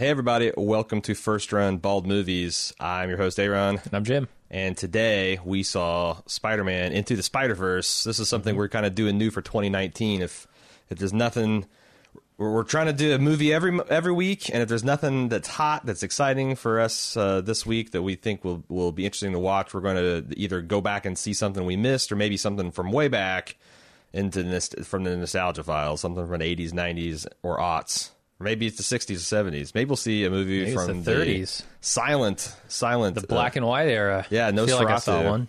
Hey, everybody. Welcome to First Run Bald Movies. I'm your host, Aaron. And I'm Jim. And today we saw Spider Man Into the Spider Verse. This is something we're kind of doing new for 2019. If, if there's nothing. We're we're trying to do a movie every every week, and if there's nothing that's hot, that's exciting for us uh, this week that we think will will be interesting to watch, we're going to either go back and see something we missed, or maybe something from way back into this from the nostalgia file, something from the 80s, 90s, or aughts. Maybe it's the 60s or 70s. Maybe we'll see a movie Maybe from the 30s. silent, silent, The black and white era. yeah, I feel like I saw one.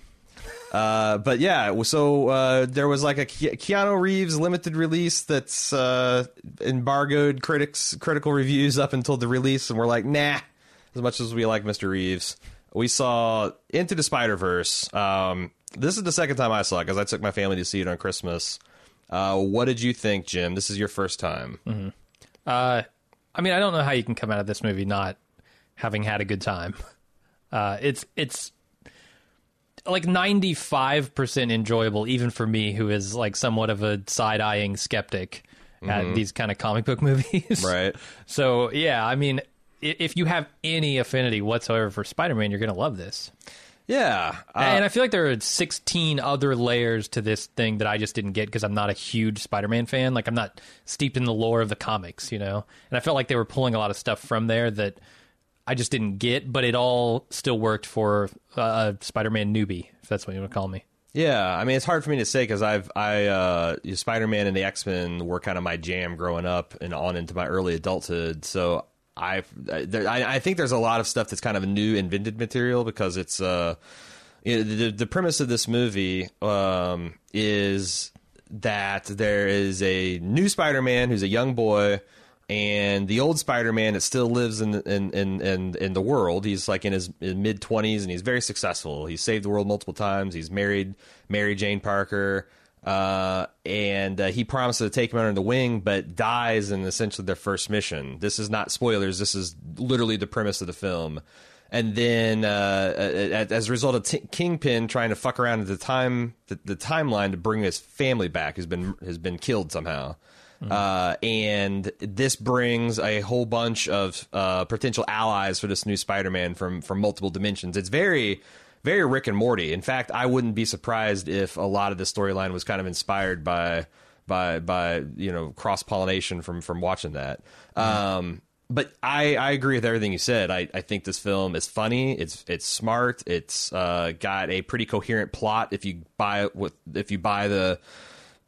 uh, but yeah, so uh, there was like a Keanu Reeves limited release that's uh, embargoed critics critical reviews up until the release, and we're like, nah. As much as we like Mr. Reeves, we saw Into the Spider Verse. Um, this is the second time I saw it because I took my family to see it on Christmas. Uh, what did you think, Jim? This is your first time. Uh, I mean, I don't know how you can come out of this movie not having had a good time. Uh, it's it's like ninety five percent enjoyable, even for me, who is like somewhat of a side eyeing skeptic at these kind of comic book movies. Mm-hmm. Right. So yeah, I mean, if you have any affinity whatsoever for Spider Man, you're gonna love this. Yeah. Uh, and I feel like there are 16 other layers to this thing that I just didn't get because I'm not a huge Spider-Man fan. Like I'm not steeped in the lore of the comics, you know. And I felt like they were pulling a lot of stuff from there that I just didn't get, but it all still worked for uh, a Spider-Man newbie, if that's what you want to call me. Yeah, I mean it's hard for me to say because I've I uh, Spider Man and the X Men were kind of my jam growing up and on into my early adulthood. So I've there, I, I think there's a lot of stuff that's kind of a new invented material because it's uh the the premise of this movie um is that there is a new Spider Man who's a young boy. And the old Spider-Man that still lives in in, in in in the world, he's like in his mid twenties, and he's very successful. He's saved the world multiple times. He's married Mary Jane Parker, uh, and uh, he promises to take him under the wing, but dies in essentially their first mission. This is not spoilers. This is literally the premise of the film. And then, uh, as a result of T- Kingpin trying to fuck around at the time, the, the timeline to bring his family back, has been has been killed somehow. Uh, and this brings a whole bunch of uh, potential allies for this new Spider-Man from from multiple dimensions. It's very, very Rick and Morty. In fact, I wouldn't be surprised if a lot of the storyline was kind of inspired by by by you know cross pollination from from watching that. Um, but I, I agree with everything you said. I, I think this film is funny. It's it's smart. It's uh, got a pretty coherent plot. If you buy with if you buy the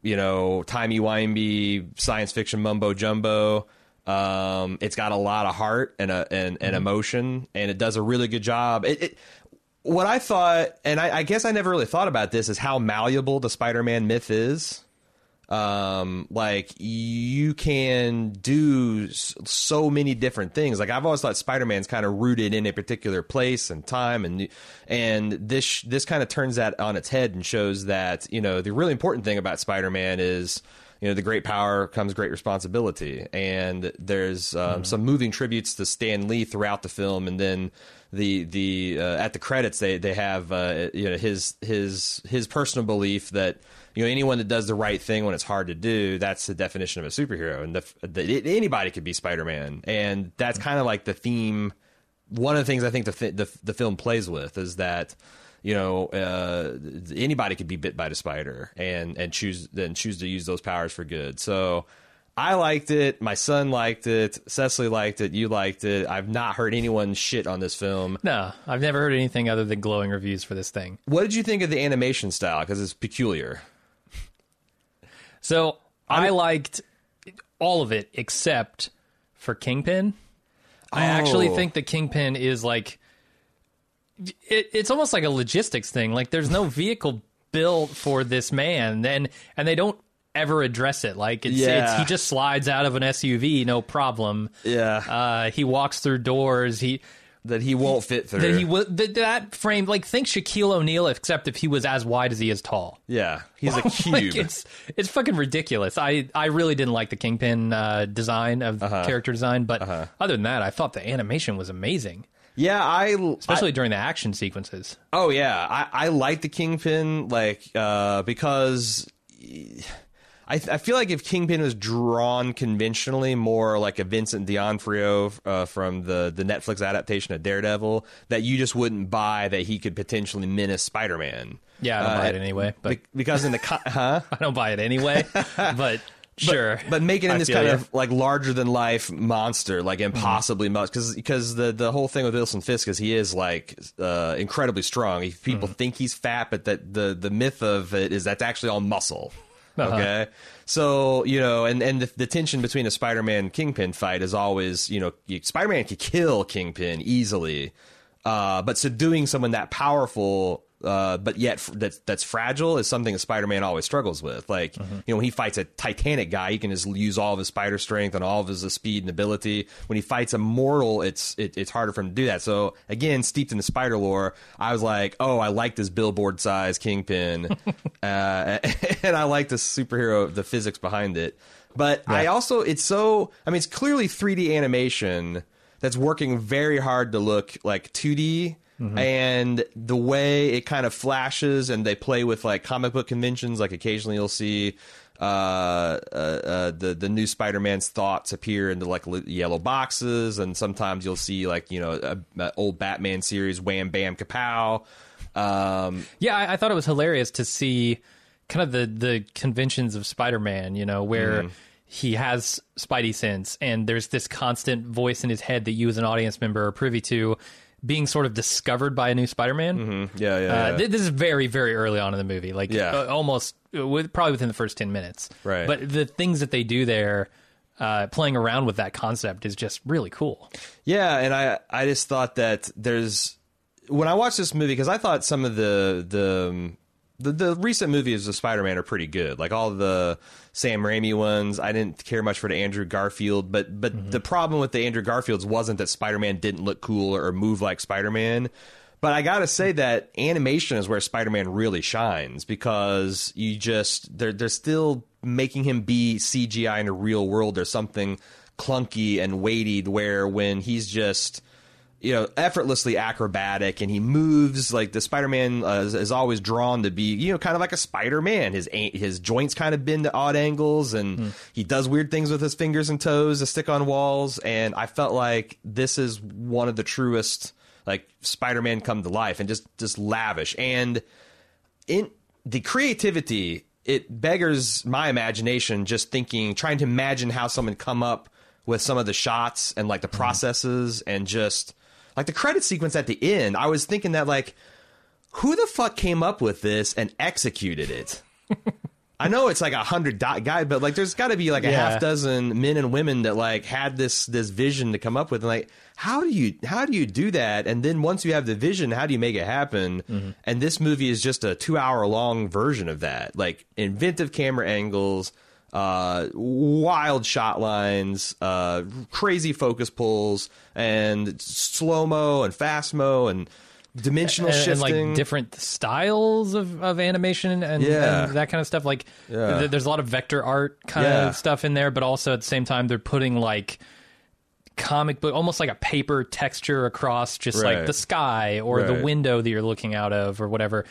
you know, timey wimey science fiction mumbo jumbo. Um, it's got a lot of heart and a and, and emotion, and it does a really good job. It, it what I thought, and I, I guess I never really thought about this, is how malleable the Spider-Man myth is. Um, like you can do so many different things. Like I've always thought Spider-Man's kind of rooted in a particular place and time, and and this this kind of turns that on its head and shows that you know the really important thing about Spider-Man is you know the great power comes great responsibility and there's um, some moving tributes to Stan Lee throughout the film and then the the uh, at the credits they they have uh, you know his his his personal belief that you know anyone that does the right thing when it's hard to do that's the definition of a superhero and the, the, anybody could be Spider-Man and that's kind of like the theme one of the things I think the, the the film plays with is that you know uh, anybody could be bit by the spider and and choose then choose to use those powers for good. So I liked it. My son liked it. Cecily liked it. You liked it. I've not heard anyone shit on this film. No, I've never heard anything other than glowing reviews for this thing. What did you think of the animation style? Because it's peculiar. So I liked all of it except for Kingpin. I oh. actually Oh. think the Kingpin is like it, it's almost like a logistics thing. Like there's no vehicle built for this man, then and they don't ever address it. Like it's, Yeah. it's he just slides out of an SUV, no problem. Yeah, Uh, he walks through doors. He that he won't fit through. that he that, that frame like think Shaquille O'Neal except if he was as wide as he is tall. yeah, he's a Like, cube. it's it's fucking ridiculous. I, I really didn't like the Kingpin uh, design of Uh-huh. character design, but other than that, I thought the animation was amazing, yeah, I especially during the action sequences. Oh yeah, I, I like the Kingpin like uh, because I I, I feel like if Kingpin was drawn conventionally, more like a Vincent D'Onofrio uh, from the the Netflix adaptation of Daredevil, that you just wouldn't buy that he could potentially menace Spider Man. Yeah, I don't buy it anyway. But Be- because in the co- huh? I don't buy it anyway. but sure, but making him I this kind ya. of like larger than life monster, like impossibly much, because because the the whole thing with Wilson Fisk is he is like uh, incredibly strong. People think he's fat, but that the the myth of it is that's actually all muscle. Okay, so you know, and and the, the tension between a Spider-Man Kingpin fight is always you know Spider-Man could kill Kingpin easily, uh, but subduing someone that powerful. Uh, but yet f- that's that's fragile is something that Spider-Man always struggles with. Like you know, when he fights a Titanic guy, he can just use all of his spider strength and all of his speed and ability. When he fights a mortal, it's it, it's harder for him to do that. So again, steeped in the spider lore, I was like, oh, I like this billboard size Kingpin, uh, and I like the superhero, the physics behind it. But I also, it's so, I mean, it's clearly 3D animation that's working very hard to look like 2D. And the way it kind of flashes and they play with like comic book conventions, like occasionally you'll see uh, uh, uh, the the new Spider-Man's thoughts appear into like li- yellow boxes, and sometimes you'll see like you know a, a old Batman series, Wham Bam Kapow. Um, Yeah, I, I thought it was hilarious to see kind of the the conventions of Spider-Man. You know, where he has Spidey sense, and there's this constant voice in his head that you, as an audience member, are privy to, being sort of discovered by a new Spider-Man. yeah, yeah, Uh, yeah. th- this is very, very early on in the movie, like Yeah. uh, almost uh, with, probably within the first ten minutes. Right. But the things that they do there, uh, playing around with that concept, is just really cool. Yeah, and I I just thought that there's when I watched this movie because I thought some of the the um, the, the recent movies of Spider-Man are pretty good. Like all the Sam Raimi ones, I didn't care much for the Andrew Garfield, but but mm-hmm. the problem with the Andrew Garfields wasn't that Spider-Man didn't look cool or move like Spider-Man. But I gotta say mm-hmm. that animation is where Spider-Man really shines because you just they're they're still making him be CGI in a real world. There's something clunky and weighted. where when he's just you know effortlessly acrobatic and he moves like the Spider-Man uh, is, is always drawn to be you know kind of like a Spider-Man. His his joints kind of bend to odd angles and he does weird things with his fingers and toes to stick on walls. And I felt like this is one of the truest like Spider-Man come to life and just just lavish and in the creativity it beggars my imagination just thinking trying to imagine how someone come up with some of the shots and like the processes and just like the credit sequence at the end i was thinking that like who the fuck came up with this and executed it I know it's like a hundred dot guy, but like there's got to be like a Yeah. half dozen men and women that like had this this vision to come up with, and like how do you how do you do that? And then once you have the vision, how do you make it happen? Mm-hmm. And this movie is just a two hour long version of that, like inventive camera angles, uh, wild shot lines, uh, crazy focus pulls, and slow mo and fast mo and dimensional and, and, shifting. like different styles of, of animation and, Yeah. and that kind of stuff. Like Yeah. th- there's a lot of vector art kind Yeah. of stuff in there, but also at the same time they're putting like comic book, almost like a paper texture across just like the sky or the window that you're looking out of or whatever,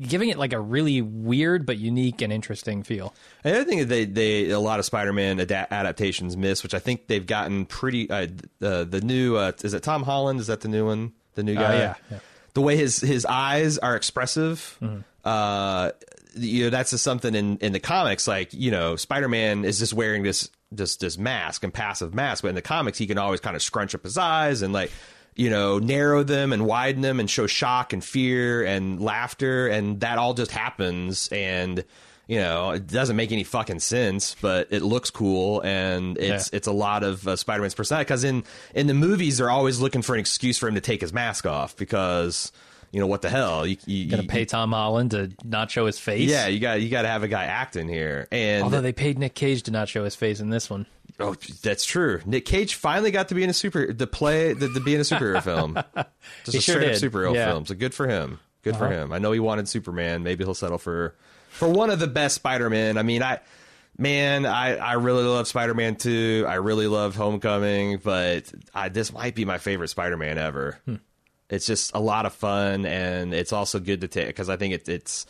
giving it like a really weird but unique and interesting feel. And the other thing that they, they a lot of Spider-Man ada- adaptations miss, which I think they've gotten pretty. Uh, uh, the new uh, is it Tom Holland? Is that the new one? The new guy. yeah, yeah. The way his his eyes are expressive. Uh, you know, that's just something in in the comics. Like you know, Spider-Man is just wearing this this this mask and passive mask, but in the comics, he can always kind of scrunch up his eyes and like you know narrow them and widen them and show shock and fear and laughter, and that all just happens and you know, it doesn't make any fucking sense, but it looks cool, and it's Yeah. it's a lot of uh, Spider-Man's personality. Because in in the movies, they're always looking for an excuse for him to take his mask off because you know what the hell you, you, Gonna you- pay Tom Holland to not show his face. yeah, you got you got to have a guy acting here, and Although they paid Nick Cage to not show his face in this one. Oh, that's true. Nick Cage finally got to be in a super to play to, to be in a superhero film, just He a sure straight up did. superhero Yeah. film. So good for him. Good for Uh-huh. him. I know he wanted Superman. Maybe he'll settle for for one of the best Spider-Man. I mean, I man, I I really love Spider-Man 2. I really love Homecoming, but I, this might be my favorite Spider-Man ever. Hmm. It's just a lot of fun, and it's also good to take because I think it, it's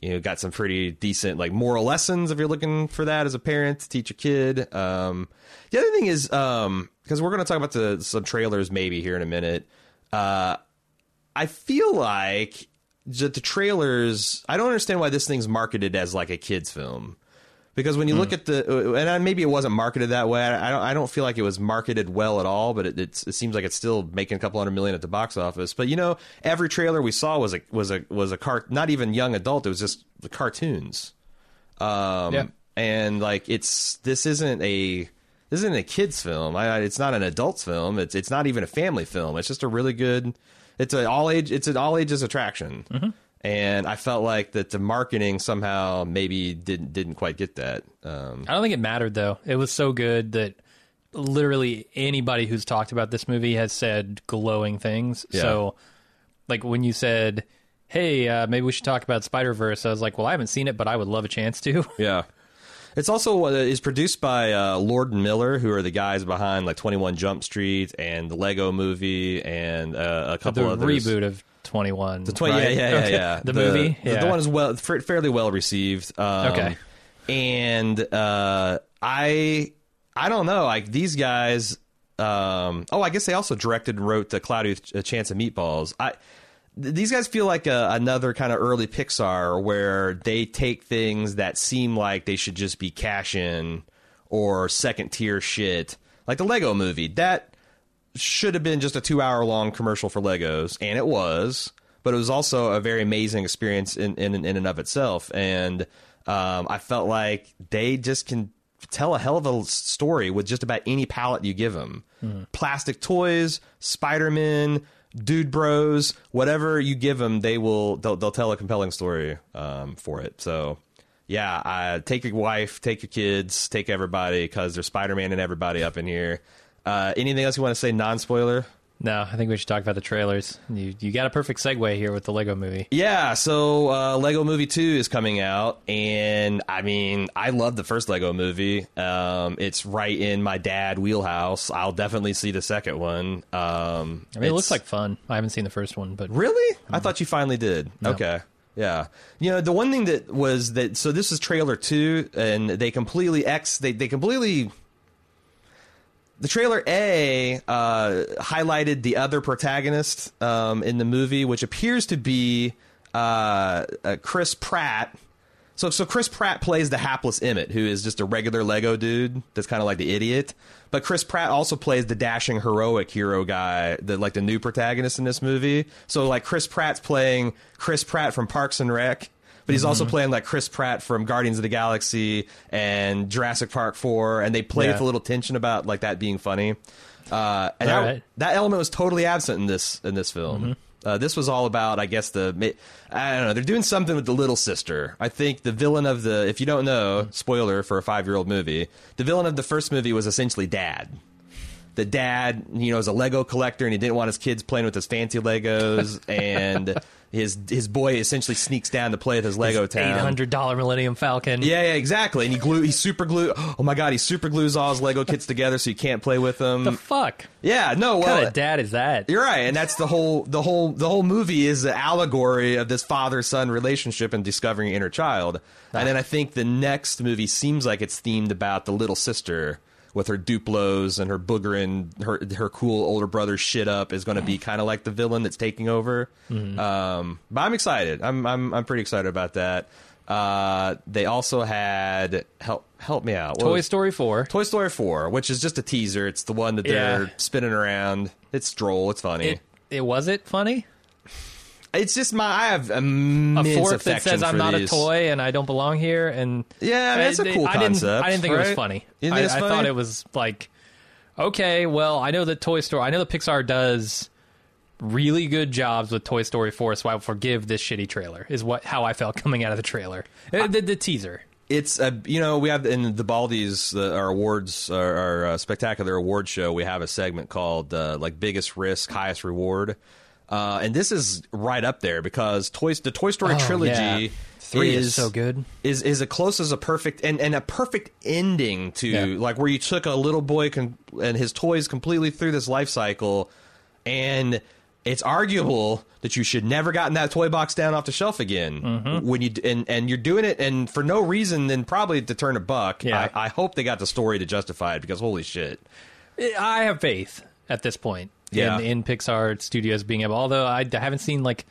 you know, got some pretty decent like moral lessons if you're looking for that as a parent to teach a kid. Um, the other thing is um, because we're going to talk about the some trailers maybe here in a minute. Uh, I feel like the, the trailers. I don't understand why this thing's marketed as like a kids film. Because when you look hmm. at the, uh, and maybe it wasn't marketed that way. I don't, I don't feel like it was marketed well at all. But it, it seems like it's still making a couple hundred million at the box office. But you know, every trailer we saw was a was a was a car, not even young adult. It was just the cartoons. Um, Yeah. and like it's this isn't a this isn't a kids film. I, it's not an adults film. It's it's not even a family film. It's just a really good. It's an all age. It's an all ages attraction. Mm-hmm. And I felt like that the marketing somehow maybe didn't didn't quite get that. Um, I don't think it mattered though. It was so good that literally anybody who's talked about this movie has said glowing things. Yeah. So, like when you said, "Hey, uh, maybe we should talk about Spider Verse," I was like, "Well, I haven't seen it, but I would love a chance to." Yeah. It's also uh, is produced by uh, Lord and Miller, who are the guys behind like Twenty One Jump Street and the Lego Movie and uh, a couple of reboot of Twenty One. The twenty, yeah, yeah, yeah, yeah. The, movie, the, yeah. the one is well, fa- fairly well received. Um, Okay. and uh, I, I don't know, like these guys. Um, oh, I guess they also directed and wrote the Cloudy with a Chance of Meatballs. I. These guys feel like a, another kind of early Pixar where they take things that seem like they should just be cash in or second tier shit, like the Lego movie. That should have been just a two hour long commercial for Legos, and it was, but it was also a very amazing experience in in, in and of itself. And um, I felt like they just can tell a hell of a story with just about any palette you give them. Plastic toys, Spider Man, Dude Bros, whatever you give them, they will they'll, they'll tell a compelling story um, for it. So. Yeah, uh, take your wife, take your kids, take everybody because there's Spider Man and everybody up in here. Uh, anything else you want to say, non spoiler? No, I think we should talk about the trailers. You you got a perfect segue here with the Lego Movie. Yeah, so uh, Lego Movie 2 is coming out, and I mean, I love the first Lego movie. Um, it's right in my dad wheelhouse. I'll definitely see the second one. Um, I mean, it looks like fun. I haven't seen the first one, but Really? I thought you finally did. Okay. Yeah. You know, the one thing that was that so this is trailer 2 and they completely X they they completely the trailer A uh, highlighted the other protagonist um, in the movie, which appears to be uh, uh, Chris Pratt. So, so Chris Pratt plays the hapless Emmett, who is just a regular Lego dude that's kind of like the idiot. But Chris Pratt also plays the dashing heroic hero guy, the like the new protagonist in this movie. So, like Chris Pratt's playing Chris Pratt from Parks and Rec, but he's also playing like Chris Pratt from Guardians of the Galaxy and Jurassic Park Four, and they play Yeah. with a little tension about like that being funny. Uh, and that, right. that element was totally absent in this in this film. Mm-hmm. Uh, this was all about, I guess the I don't know. They're doing something with the little sister. I think the villain of the, if you don't know, spoiler for a five year old movie, the villain of the first movie was essentially dad. The dad, you know, is a Lego collector and he didn't want his kids playing with his fancy Legos, and his his boy essentially sneaks down to play with his Lego town. eight hundred dollar Millennium Falcon. Yeah, yeah, exactly. And he glue, he super glue. Oh my god, he super glues all his Lego kits together so you can't play with them. the fuck? yeah, no, What well, kind of dad is that? you're right, and that's the whole the whole the whole movie is an allegory of this father son relationship and discovering your inner child. And ah. then I think the next movie seems like it's themed about the little sister with her duplos and her boogering her her cool older brother shit up is going to be kind of like the villain that's taking over. Um, but I'm excited. I'm I'm I'm pretty excited about that. Uh, they also had help help me out. What Toy was- Story four. Toy Story 4, which is just a teaser. It's the one that they're Yeah. spinning around. It's droll. It's funny. It, it was it funny? It's just my. I have A fork that says I'm not these. a toy and I don't belong here. And Yeah, I mean, it's a I- cool I didn't, concept, I didn't think it was funny. I, it's I thought it was like, okay, well, I know the Toy Story. I know the Pixar does really good jobs with Toy Story 4, so I will forgive this shitty trailer. Is what how I felt coming out of the trailer, Uh, the, the teaser. It's a you know we have in the Baldies the, our awards our, our uh, spectacular award show we have a segment called uh, like biggest risk highest reward. Uh, and this is right up there because Toys the Toy Story Oh, trilogy yeah. Three is so good. is is as close as a perfect and, and a perfect ending to Yeah. like where you took a little boy con- and his toys completely through this life cycle and it's arguable that you should never gotten that toy box down off the shelf again Mm-hmm. when you and and you're doing it and for no reason then probably to turn a buck. Yeah. I, I hope they got the story to justify it because holy shit. I have faith at this point Yeah. in, in Pixar Studios being able. Although I, I haven't seen like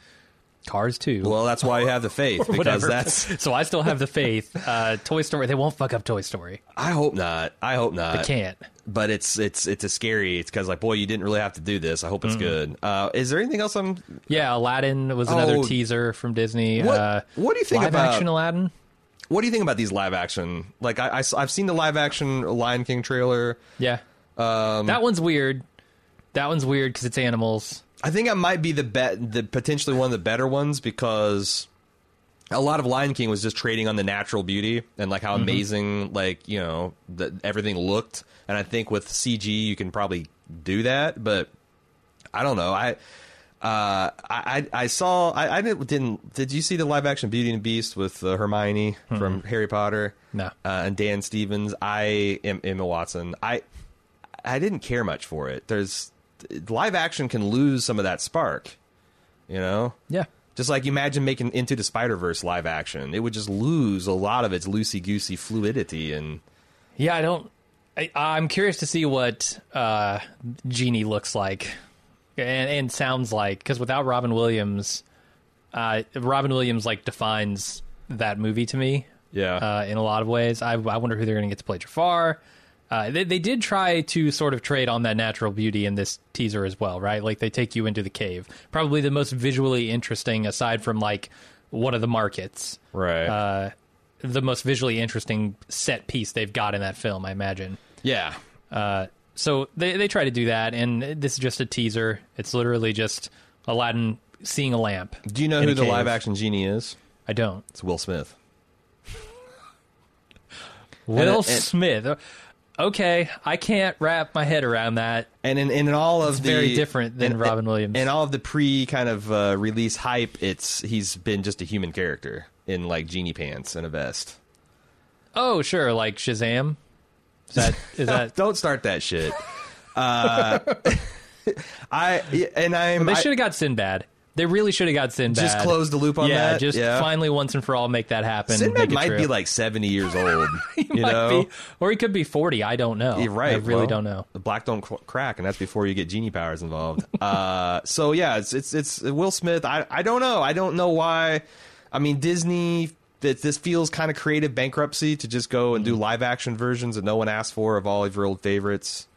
Cars two. Well, that's why you have the faith because that's. so I still have the faith. Uh, Toy Story, they won't fuck up Toy Story. I hope not. I hope not. They can't. But it's it's it's a scary. It's because like boy, you didn't really have to do this. I hope it's good. Uh, is there anything else? I'm. Yeah, Aladdin was another Oh. teaser from Disney. What- uh, what do you think live about- action Aladdin? What do you think about these live action? Like I, I have seen the live action Lion King trailer. Yeah, Um, that one's weird. That one's weird because it's animals. I think it might be the bet, the potentially one of the better ones because a lot of Lion King was just trading on the natural beauty and like how amazing like you know that everything looked. And I think with CG you can probably do that, but I don't know. I uh, I I saw I, I didn't, didn't did you see the live action Beauty and the Beast with uh, Hermione from Harry Potter? No. uh, and Dan Stevens. I am Emma Watson. I I didn't care much for it. There's live action can lose some of that spark, you know. Yeah, Just like imagine making Into the Spider Verse live action, it would just lose a lot of its loosey goosey fluidity and yeah. I don't. I, I'm curious to see what uh, Genie looks like and, and sounds like because without Robin Williams, uh, Robin Williams like defines that movie to me. yeah. uh, in a lot of ways. I, I wonder who they're going to get to play Jafar. Uh, they, they did try to sort of trade on that natural beauty in this teaser as well, right? Like they take you into the cave. Probably the most visually interesting, aside from like one of the markets. right. Uh, the most visually interesting set piece they've got in that film, I imagine. yeah. Uh, so they they try to do that, and this is just a teaser. It's literally just Aladdin seeing a lamp. Do you know who the cave. live action genie is? I don't. It's Will Smith. Will and- Smith. Okay, I can't wrap my head around that. And in, in all of It's the very different than in- Robin Williams. And all of the pre kind of uh, release hype, it's he's been just a human character in like genie pants and a vest. Oh, sure, like Shazam. Is that is that? Don't start that shit. uh, I and I'm They should have got Sinbad. They really should have got Sinbad. just close the loop on that. yeah, that. just yeah. finally once and for all make that happen. Sinbad might true. be like seventy years old. You know, be, or he could be forty. I don't know. You're right. I really Well, don't know. The black don't crack, and that's before you get genie powers involved. uh, so yeah, it's it's it's Will Smith. I I don't know. I don't know why. I mean, Disney. That this feels kind of creative bankruptcy to just go and Mm-hmm. do live action versions that no one asked for of all of your old favorites.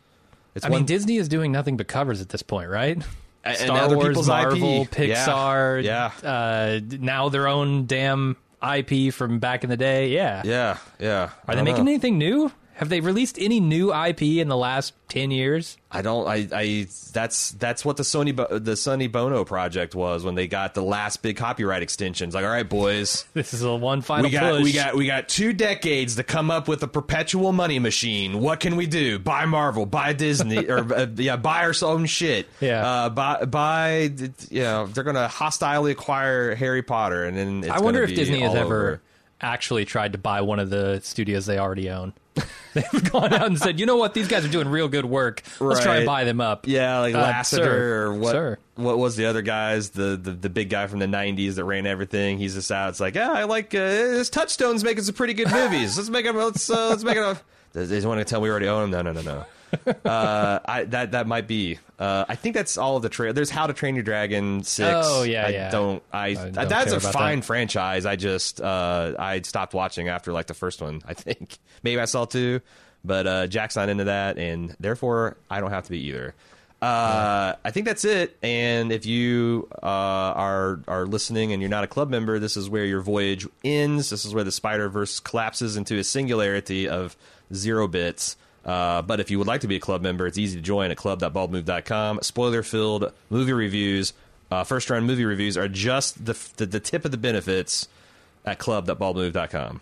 It's I one, mean, Disney is doing nothing but covers at this point, right? And Star other Wars, people's Marvel, IP. Pixar, Yeah. Uh, now their own damn IP from back in the day. Yeah. Yeah, yeah. Are they making know. anything new? Have they released any new IP in the last ten years? I don't. I. I. That's that's what the Sony the Sonny Bono project was when they got the last big copyright extensions. Like, all right, boys, This is a one final we got push. we got we got two decades to come up with a perpetual money machine. What can we do? Buy Marvel, buy Disney, or uh, yeah, buy our own shit. Yeah. uh, buy buy. You know, they're gonna hostilely acquire Harry Potter, and then it's I wonder if Disney has ever actually tried to buy one of the studios they already own. They've gone out and said, "You know what? These guys are doing real good work. Let's try Right. and buy them up." Yeah, like Uh, Lasseter sir, or what? sir. What was the other guys? The, the the big guy from the '90s that ran everything. He's just out. It's like, yeah, I like uh, this Touchstone's making some pretty good movies. let's make them. Let's uh, let's make it. A, they just want to tell me we already own them. No, no, no, no. uh, I that that might be. Uh, I think that's all of the trail. There's How to Train Your Dragon six. Oh, yeah, I yeah. Don't I? don't that's a fine that. franchise. I just uh, I stopped watching after like the first one. I think maybe I saw two, but uh, Jack's not into that, and therefore I don't have to be either. Uh, I think that's it. And if you uh, are are listening and you're not a club member, this is where your voyage ends. This is where the Spider Verse collapses into a singularity of zero bits. Uh, but if you would like to be a club member, it's easy to join at club.baldmove.com. Spoiler filled movie reviews, uh, first run movie reviews are just the, the the tip of the benefits at club.baldmove.com.